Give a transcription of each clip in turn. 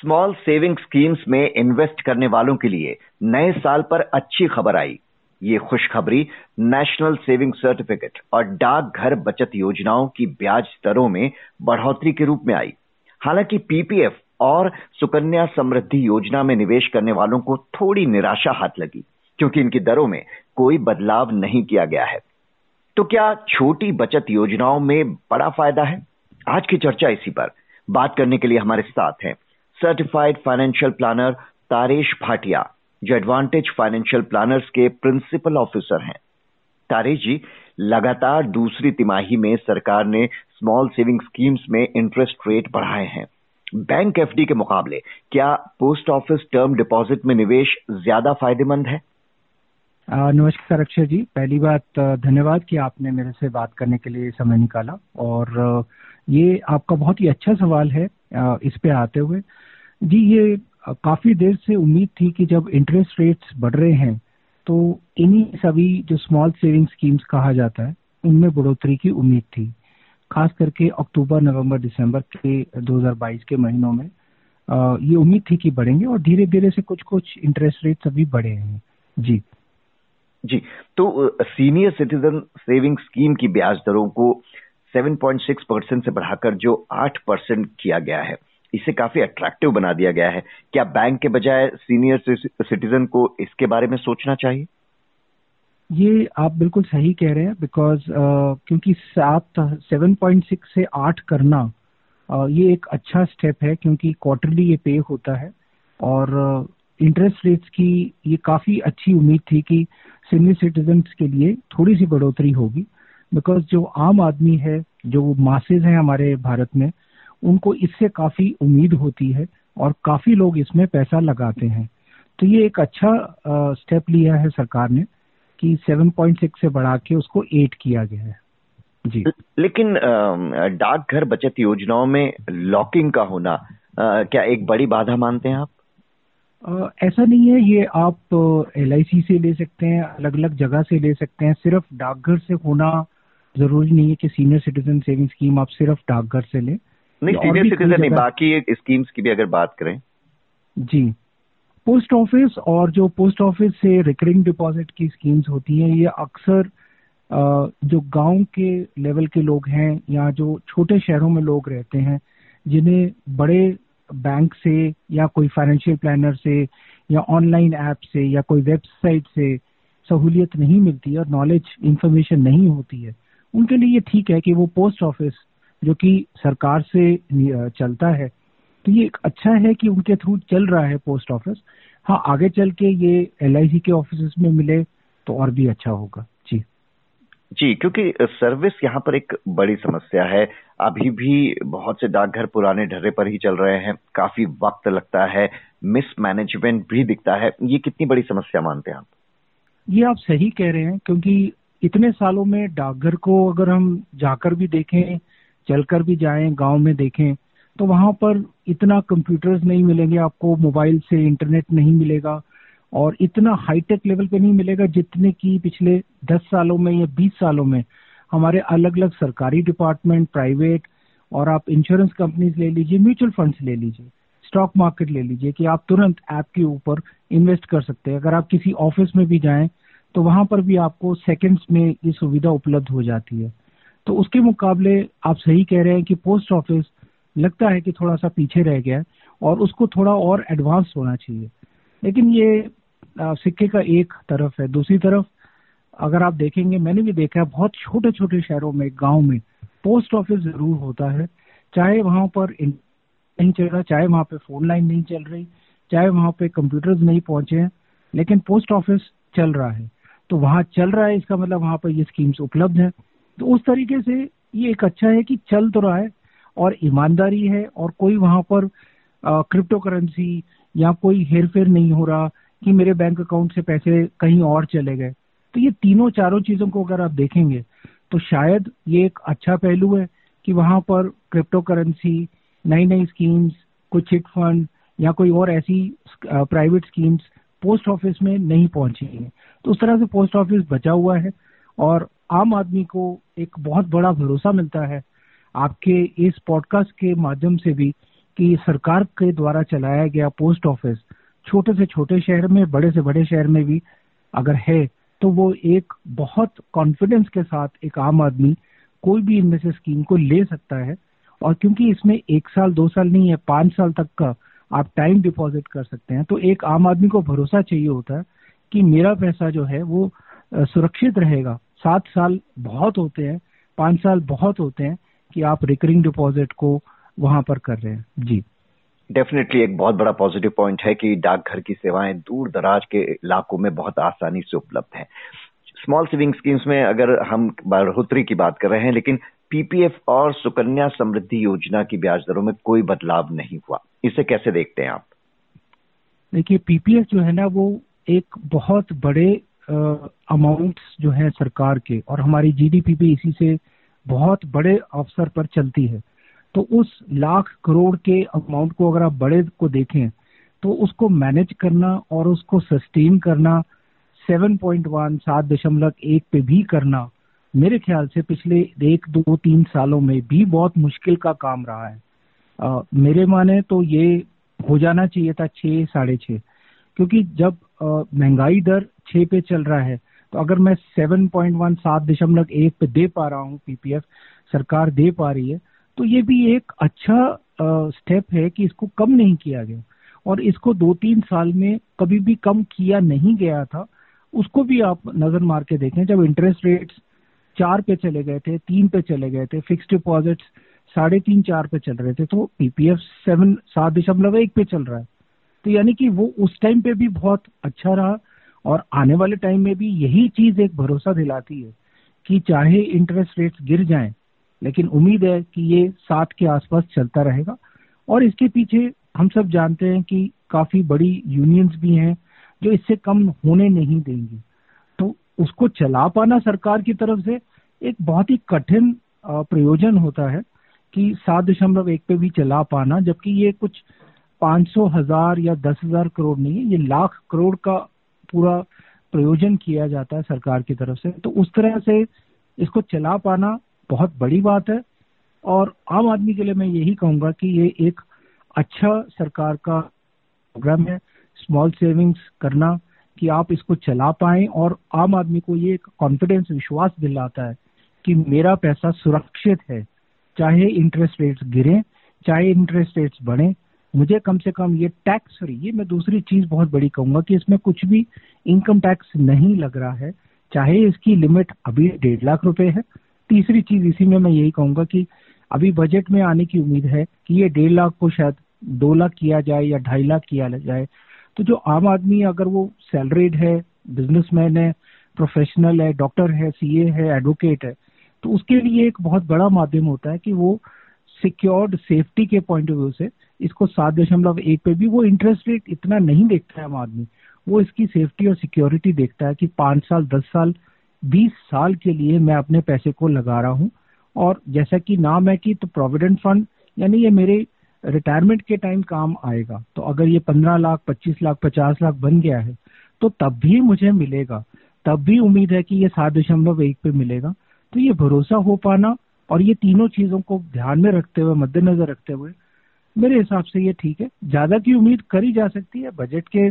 Small saving schemes में invest करने वालों के लिए नए साल पर अच्छी खबर आई। ये खुशखबरी नेशनल सेविंग सर्टिफिकेट और डाकघर बचत योजनाओं की ब्याज दरों में बढ़ोतरी के रूप में आई। हालाँकि पीपीएफ और सुकन्या समृद्धि योजना में निवेश करने वालों को थोड़ी निराशा हाथ लगी, क्योंकि इनकी दरों में कोई बदलाव नहीं किया गया है। तो क्या छोटी बचत योजनाओं में बड़ा फ़ायदा है? आज की चर्चा इसी पर। बात करने के लिए हमारे साथ हैं certified financial planner Taresh Bhatia जो एडवांटेज फाइनेंशियल प्लानर्स के प्रिंसिपल ऑफिसर हैं। तारेश जी, लगातार दूसरी तिमाही में सरकार ने स्मॉल सेविंग स्कीम्स में इंटरेस्ट रेट बढ़ाए हैं। बैंक एफडी के मुकाबले, क्या पोस्ट ऑफ़िस टर्म डिपॉजिट में निवेश ज़्यादा फ़ायदेमंद है? नमस्कार अक्षय जी। पहली बात धन्यवाद कि आपने मेरे से बात करने के लिए समय निकाला। और ये आपका बहुत ही अच्छा सवाल है इस पे आते हुए। जी, ये काफ़ी देर से उम्मीद थी कि जब इंटरेस्ट रेट्स बढ़ रहे हैं तो इन्हीं सभी जो स्मॉल सेविंग स्कीम्स कहा जाता है, उनमें बढ़ोतरी की उम्मीद थी। खास करके अक्टूबर, नवंबर, दिसंबर के 2022 के महीनों में ये उम्मीद थी कि बढ़ेंगे और धीरे धीरे से कुछ कुछ इंटरेस्ट रेट्स अभी बढ़े हैं। जी। जी तो सीनियर सिटीजन सेविंग स्कीम की ब्याज दरों को 7.6 परसेंट से बढ़ाकर जो 8 परसेंट किया गया है। इसे काफ़ी अट्रैक्टिव बना दिया गया है। क्या बैंक के बजाय सीनियर सिटीजन को इसके बारे में सोचना चाहिए? ये आप बिल्कुल सही कह रहे हैं बिकॉज़ uh, क्योंकि सात सेवन पॉइंट सिक्स से आठ करना uh, ये एक अच्छा स्टेप है क्योंकि क्वार्टरली ये पे होता है। और इंटरेस्ट uh, रेट्स की ये काफ़ी अच्छी उम्मीद थी कि सीनियर सिटीजन के लिए थोड़ी सी बढ़ोतरी होगी बिकॉज़ जो आम आदमी है जो मासेज हैं हमारे भारत में उनको इससे काफ़ी उम्मीद होती है और काफ़ी लोग इसमें पैसा लगाते हैं। तो ये एक अच्छा स्टेप लिया है सरकार ने कि 7.6 से बढ़ा के उसको 8 किया गया है। जी। लेकिन डाकघर बचत योजनाओं में लॉकिंग का होना क्या एक बड़ी बाधा मानते हैं आप? ऐसा नहीं है ये आप एलआईसी से ले सकते हैं अलग अलग जगह से ले सकते हैं। सिर्फ़ डाकघर से होना ज़रूरी नहीं है कि सीनियर सिटीजन सेविंग स्कीम आप सिर्फ़ डाकघर से लें। नहीं सीनियर सिटीजन नहीं बाकी स्कीम्स की भी अगर बात करें। जी। पोस्ट ऑफ़िस और जो पोस्ट ऑफ़िस से रिकरिंग डिपॉजिट की स्कीम्स होती हैं ये अक्सर जो गाँव के लेवल के लोग हैं या जो छोटे शहरों में लोग रहते हैं जिन्हें बड़े बैंक से या कोई फाइनेंशियल प्लानर से या ऑनलाइन ऐप से या कोई वेबसाइट से सहूलियत नहीं मिलती और नॉलेज इंफॉर्मेशन नहीं होती है। उनके लिए ये ठीक है कि वो पोस्ट ऑफ़िस जो कि सरकार से चलता है तो ये अच्छा है कि उनके थ्रू चल रहा है पोस्ट ऑफ़िस। हाँ आगे चल के ये एल के ऑफ़िस में मिले तो और भी अच्छा होगा। जी। जी क्योंकि सर्विस यहाँ पर एक बड़ी समस्या है। अभी भी बहुत से डाकघर पुराने ढर्रे पर ही चल रहे हैं। काफ़ी वक्त लगता है। मिसमैनेजमेंट भी दिखता है। ये कितनी बड़ी समस्या मानते हैं आप? ये आप सही कह रहे हैं क्योंकि इतने सालों में डाकघर को अगर हम जाकर भी देखें चलकर भी जाएँ, गाँव में देखें तो वहाँ पर इतना कंप्यूटर्स नहीं मिलेंगे, आपको मोबाइल से इंटरनेट नहीं मिलेगा और इतना हाईटेक लेवल पे नहीं मिलेगा जितने की पिछले दस सालों में या बीस सालों में हमारे अलग अलग सरकारी डिपार्टमेंट प्राइवेट और आप इंश्योरेंस कंपनीज़ ले लीजिए म्यूचुअल फंड्स ले लीजिए स्टॉक मार्केट ले लीजिए कि आप तुरंत ऐप के ऊपर इन्वेस्ट कर सकते हैं। अगर आप किसी ऑफ़िस में भी जाएँ तो वहाँ पर भी आपको सेकंड्स में ये सुविधा उपलब्ध हो जाती है। तो उसके मुकाबले आप सही कह रहे हैं कि पोस्ट ऑफ़िस लगता है कि थोड़ा सा पीछे रह गया और उसको थोड़ा और एडवांस होना चाहिए। लेकिन ये सिक्के का एक तरफ़ है। दूसरी तरफ़, अगर आप देखेंगे, मैंने भी देखा है, बहुत छोटे छोटे शहरों में, गाँव में पोस्ट ऑफ़िस ज़रूर होता है। चाहे वहाँ पर नहीं चल रहा चाहे वहाँ पे फ़ोन लाइन नहीं चल रही, चाहे वहाँ पे कंप्यूटर्स नहीं पहुँचे हैं, लेकिन पोस्ट ऑफ़िस चल रहा है। तो वहाँ चल रहा है, इसका मतलब वहाँ पर ये स्कीम्स उपलब्ध है। तो उस तरीके से ये एक अच्छा है कि चल तो रहा है और ईमानदारी है और कोई वहाँ पर क्रिप्टो करेंसी या कोई हेर फेर नहीं हो रहा कि मेरे बैंक अकाउंट से पैसे कहीं और चले गए। तो ये तीनों चारों चीज़ों को अगर आप देखेंगे तो शायद ये एक अच्छा पहलू है कि वहाँ पर क्रिप्टो करेंसी नई नई स्कीम्स कोई चिट फंड या कोई और ऐसी प्राइवेट स्कीम्स पोस्ट ऑफ़िस में नहीं पहुँची है। तो उस तरह से पोस्ट ऑफ़िस बचा हुआ है और आम आदमी को एक बहुत बड़ा भरोसा मिलता है। आपके इस पॉडकास्ट के माध्यम से भी कि सरकार के द्वारा चलाया गया पोस्ट ऑफ़िस छोटे से छोटे शहर में, बड़े से बड़े शहर में भी अगर है तो वो एक बहुत कॉन्फिडेंस के साथ एक आम आदमी कोई भी इनमें से स्कीम को ले सकता है। और क्योंकि इसमें एक साल, दो साल नहीं है, पाँच साल तक का आप टाइम डिपॉजिट कर सकते हैं। तो एक आम आदमी को भरोसा चाहिए होता है कि मेरा पैसा जो है वो सुरक्षित रहेगा। सात साल बहुत होते हैं पाँच साल बहुत होते हैं कि आप रिकरिंग डिपॉजिट को वहाँ पर कर रहे हैं। जी। डेफिनेटली एक बहुत बड़ा पॉजिटिव पॉइंट है कि डाकघर की सेवाएँ दूर दराज के इलाकों में बहुत आसानी से उपलब्ध हैं। स्मॉल सेविंग स्कीम्स में अगर हम बढ़ोतरी की बात कर रहे हैं लेकिन पीपीएफ और सुकन्या समृद्धि योजना की ब्याज दरों में कोई बदलाव नहीं हुआ। इसे कैसे देखते हैं आप? देखिए पीपीएफ जो है ना वो एक बहुत बड़े अमाउंट्स जो है सरकार के और हमारी जीडीपी भी इसी से बहुत बड़े अवसर पर चलती है। तो उस लाख करोड़ के अमाउंट को अगर आप बड़े को देखें तो उसको मैनेज करना और उसको सस्टेन करना 7.1 सात दशमलव एक पे भी करना मेरे ख्याल से पिछले एक दो तीन सालों में भी बहुत मुश्किल का काम रहा है। आ, मेरे माने तो ये हो जाना चाहिए था छह साढ़े छह क्योंकि जब महँगाई दर छह पे चल रहा है। तो अगर मैं 7.1 सात दशमलव एक पे दे पा रहा हूँ पीपीएफ सरकार दे पा रही है तो ये भी एक अच्छा स्टेप है कि इसको कम नहीं किया गया। और इसको दो तीन साल में कभी भी कम किया नहीं गया था, उसको भी आप नज़र मार के देखें, जब इंटरेस्ट रेट्स चार पे चले गए थे, तीन पे चले गए थे फिक्स डिपॉजिट साढ़े तीन चार पे चल रहे थे तो पीपीएफ सेवन सात दशमलव एक पे चल रहा है। तो यानी कि वो उस टाइम पे भी बहुत अच्छा रहा और आने वाले टाइम में भी यही चीज़ एक भरोसा दिलाती है कि चाहे इंटरेस्ट रेट्स गिर जाएँ, लेकिन उम्मीद है कि ये सात के आसपास चलता रहेगा। और इसके पीछे हम सब जानते हैं कि काफ़ी बड़ी यूनियंस भी हैं जो इससे कम होने नहीं देंगी। तो उसको चला पाना सरकार की तरफ़ से एक बहुत ही कठिन प्रयोजन होता है कि सात दशमलव एक पे भी चला पाना, जबकि ये कुछ पाँच सौ हज़ार या दस हज़ार करोड़ नहीं है, ये लाख करोड़ का पूरा प्रयोजन किया जाता है सरकार की तरफ़ से। तो उस तरह से इसको चला पाना बहुत बड़ी बात है। और आम आदमी के लिए मैं यही कहूँगा कि ये एक अच्छा सरकार का प्रोग्राम है, स्मॉल सेविंग्स करना, कि आप इसको चला पाए और आम आदमी को ये कॉन्फिडेंस विश्वास दिलाता है कि मेरा पैसा सुरक्षित है। चाहे इंटरेस्ट रेट्स गिरे, चाहे इंटरेस्ट रेट्स बढ़े मुझे कम से कम ये टैक्स फ्री ये मैं दूसरी चीज़ बहुत बड़ी कहूँगा कि इसमें कुछ भी इनकम टैक्स नहीं लग रहा है। चाहे इसकी लिमिट अभी डेढ़ लाख रुपए है। तीसरी चीज़ इसी में मैं यही कहूँगा कि अभी बजट में आने की उम्मीद है कि ये डेढ़ लाख को शायद दो लाख किया जाए या ढाई लाख किया जाए। तो जो आम आदमी अगर वो सैलरीड है बिजनेसमैन है प्रोफेशनल है डॉक्टर है सीए है एडवोकेट है तो उसके लिए एक बहुत बड़ा माध्यम होता है कि वो सिक्योर्ड सेफ्टी के पॉइंट ऑफ़ व्यू से इसको सात दशमलव एक पे भी वो इंटरेस्ट रेट इतना नहीं देखता है आम आदमी। वो इसकी सेफ्टी और सिक्योरिटी देखता है कि पाँच साल, दस साल, बीस साल के लिए मैं अपने पैसे को लगा रहा हूँ। और जैसा कि नाम है कि तो प्रोविडेंट फंड यानी ये मेरे रिटायरमेंट के टाइम काम आएगा। तो अगर ये पंद्रह लाख, पच्चीस लाख, पचास लाख बन गया है तो तब भी मुझे मिलेगा। तब भी उम्मीद है कि ये सात दशमलव एक पे मिलेगा। तो ये भरोसा हो पाना और ये तीनों चीज़ों को ध्यान में रखते हुए, मद्देनजर रखते हुए मेरे हिसाब से ये ठीक है। ज़्यादा की उम्मीद करी जा सकती है। बजट के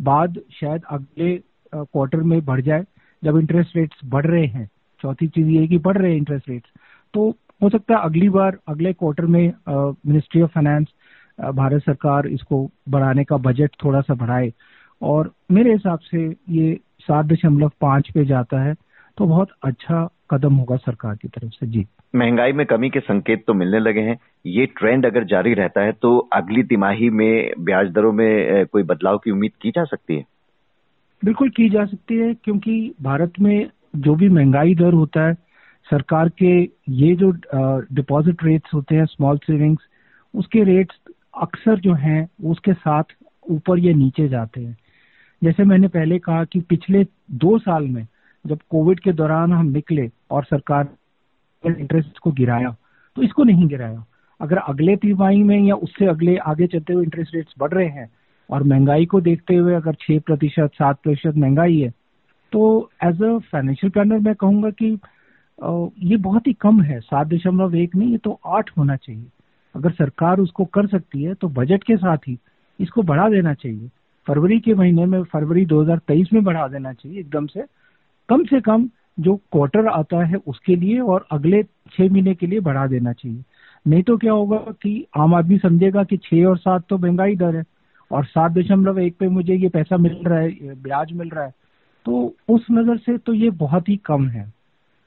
बाद शायद अगले क्वार्टर में बढ़ जाए। जब इंटरेस्ट रेट्स बढ़ रहे हैं, चौथी चीज़ ये कि बढ़ रहे हैं इंटरेस्ट रेट्स तो हो सकता है अगली बार, अगले क्वार्टर में मिनिस्ट्री ऑफ़ फाइनेंस भारत सरकार इसको बढ़ाने का बजट थोड़ा सा बढ़ाए। और मेरे हिसाब से ये सात दशमलव पाँच पे जाता है तो बहुत अच्छा कदम होगा सरकार की तरफ़ से। जी। महँगाई में कमी के संकेत तो मिलने लगे हैं। ये ट्रेंड अगर जारी रहता है तो अगली तिमाही में ब्याज दरों में कोई बदलाव की उम्मीद की जा सकती है? बिल्कुल की जा सकती है, क्योंकि भारत में जो भी महँगाई दर होता है, सरकार के ये जो डिपॉजिट रेट्स होते हैं स्मॉल सेविंग्स उसके रेट्स अक्सर जो हैं, उसके साथ ऊपर या नीचे जाते हैं। जैसे मैंने पहले कहा कि पिछले दो साल में जब कोविड के दौरान हम निकले और सरकार इंटरेस्ट को गिराया तो इसको नहीं गिराया। अगर अगले तिमाही में या उससे अगले, आगे चलते हुए इंटरेस्ट रेट्स बढ़ रहे हैं और महँगाई को देखते हुए अगर छह प्रतिशत, सात प्रतिशत महँगाई है तो एज अ फाइनेंशियल प्लानर मैं कहूँगा कि ये बहुत ही कम है, सात दशमलव एक नहीं, ये तो आठ होना चाहिए। अगर सरकार उसको कर सकती है तो बजट के साथ ही इसको बढ़ा देना चाहिए। फरवरी के महीने में, फरवरी 2023 में बढ़ा देना चाहिए, एकदम से, कम से कम जो क्वार्टर आता है उसके लिए और अगले छह महीने के लिए बढ़ा देना चाहिए। नहीं तो क्या होगा कि आम आदमी समझेगा कि छह और सात तो महँगाई दर है और सात दशमलव एक पे मुझे ये पैसा मिल रहा है ब्याज मिल रहा है। तो उस नज़र से तो ये बहुत ही कम है।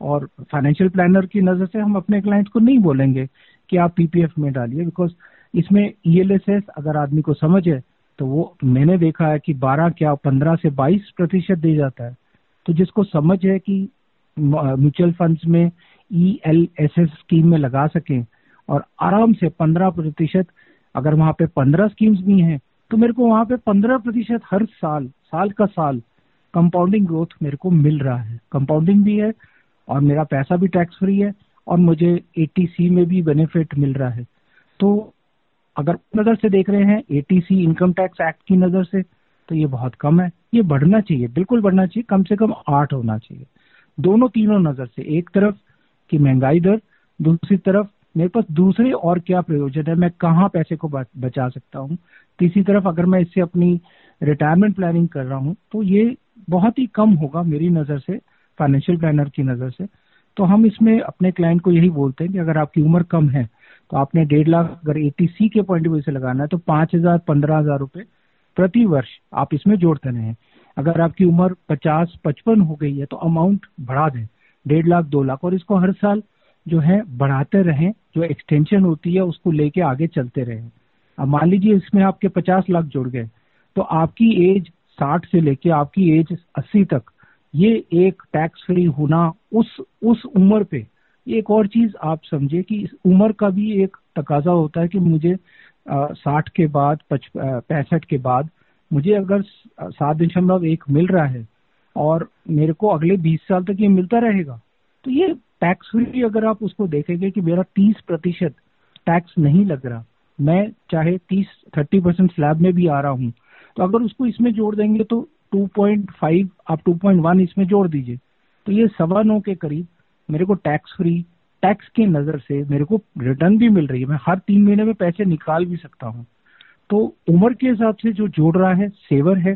और फाइनेंशियल प्लानर की नज़र से हम अपने क्लाइंट्स को नहीं बोलेंगे कि आप पीपीएफ में डालिए बिकॉज़ इसमें ईएलएसएस e अगर आदमी को समझ है तो वो मैंने देखा है कि 12 क्या 15 से 22 प्रतिशत दे जाता है। तो जिसको समझ है कि म्यूचुअल फंड्स में E L S S scheme में लगा सकें और आराम से 15 प्रतिशत अगर वहाँ पे 15 स्कीम्स भी हैं तो मेरे को वहाँ पे 15 प्रतिशत हर साल साल का साल कंपाउंडिंग ग्रोथ मेरे को मिल रहा है। कंपाउंडिंग भी है और मेरा पैसा भी टैक्स फ्री है और मुझे एटीसी में भी बेनिफिट मिल रहा है। तो अगर नज़र से देख रहे हैं एटीसी इनकम टैक्स एक्ट की नज़र से तो ये बहुत कम है। ये बढ़ना चाहिए, बिल्कुल बढ़ना चाहिए, कम से कम आठ होना चाहिए। दोनों तीनों नज़र से, एक तरफ़ की महँगाई दर, दूसरी तरफ़ मेरे पास दूसरे और क्या प्रयोजन है, मैं कहाँ पैसे को बचा सकता हूँ? तीसरी तरफ़ अगर मैं इससे अपनी रिटायरमेंट प्लानिंग कर रहा हूँ तो ये बहुत ही कम होगा मेरी नज़र से फाइनेंशियल प्लानर की नज़र से। तो हम इसमें अपने क्लाइंट को यही बोलते हैं कि अगर आपकी उम्र कम है तो आपने डेढ़ लाख अगर एटीसी के पॉइंट ऑफ़ व्यू से लगाना है तो पाँच हज़ार, पंद्रह हज़ार रुपए प्रति वर्ष आप इसमें जोड़ते रहें। अगर आपकी उम्र पचास, पचपन हो गई है तो अमाउंट बढ़ा दें। डेढ़ लाख, दो लाख, और इसको हर साल जो है बढ़ाते रहें। जो एक्सटेंशन होती है, उसको लेके आगे चलते रहें। अब मान लीजिए इसमें आपके पचास लाख जुड़ गए तो आपकी एज साठ से लेके आपकी एज अस्सी तक, ये एक टैक्स फ्री होना उस उस उम्र पे। एक और चीज़ आप समझे कि इस उम्र का भी एक तकाजा होता है कि मुझे साठ के बाद पैंसठ के बाद मुझे अगर सात दशमलव एक मिल रहा है और मेरे को अगले बीस साल तक ये मिलता रहेगा तो ये टैक्स फ्री अगर आप उसको देखेंगे कि मेरा तीस प्रतिशत टैक्स नहीं लग रहा, मैं चाहे तीस थर्टी परसेंट स्लैब में भी आ रहा हूँ तो अगर उसको इसमें जोड़ देंगे तो 2.5 आप 2.1 इसमें जोड़ दीजिए तो ये सवा नौ के करीब मेरे को टैक्स फ्री टैक्स की नज़र से मेरे को रिटर्न भी मिल रही है। मैं हर तीन महीने में पैसे निकाल भी सकता हूँ। तो उम्र के हिसाब से जो जोड़ रहा है, सेवर है,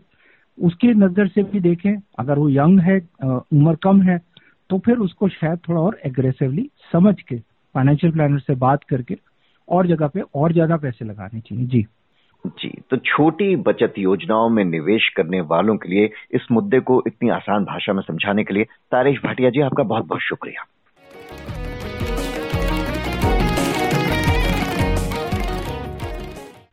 उसके नज़र से भी देखें, अगर वो यंग है उम्र कम है तो फिर उसको शायद थोड़ा और एग्रेसिवली समझ के फाइनेंशियल प्लानर से बात करके और जगह पे और ज़्यादा पैसे लगाने चाहिए। जी। जी तो छोटी बचत योजनाओं में निवेश करने वालों के लिए इस मुद्दे को इतनी आसान भाषा में समझाने के लिए तारेश भाटिया जी, आपका बहुत बहुत शुक्रिया।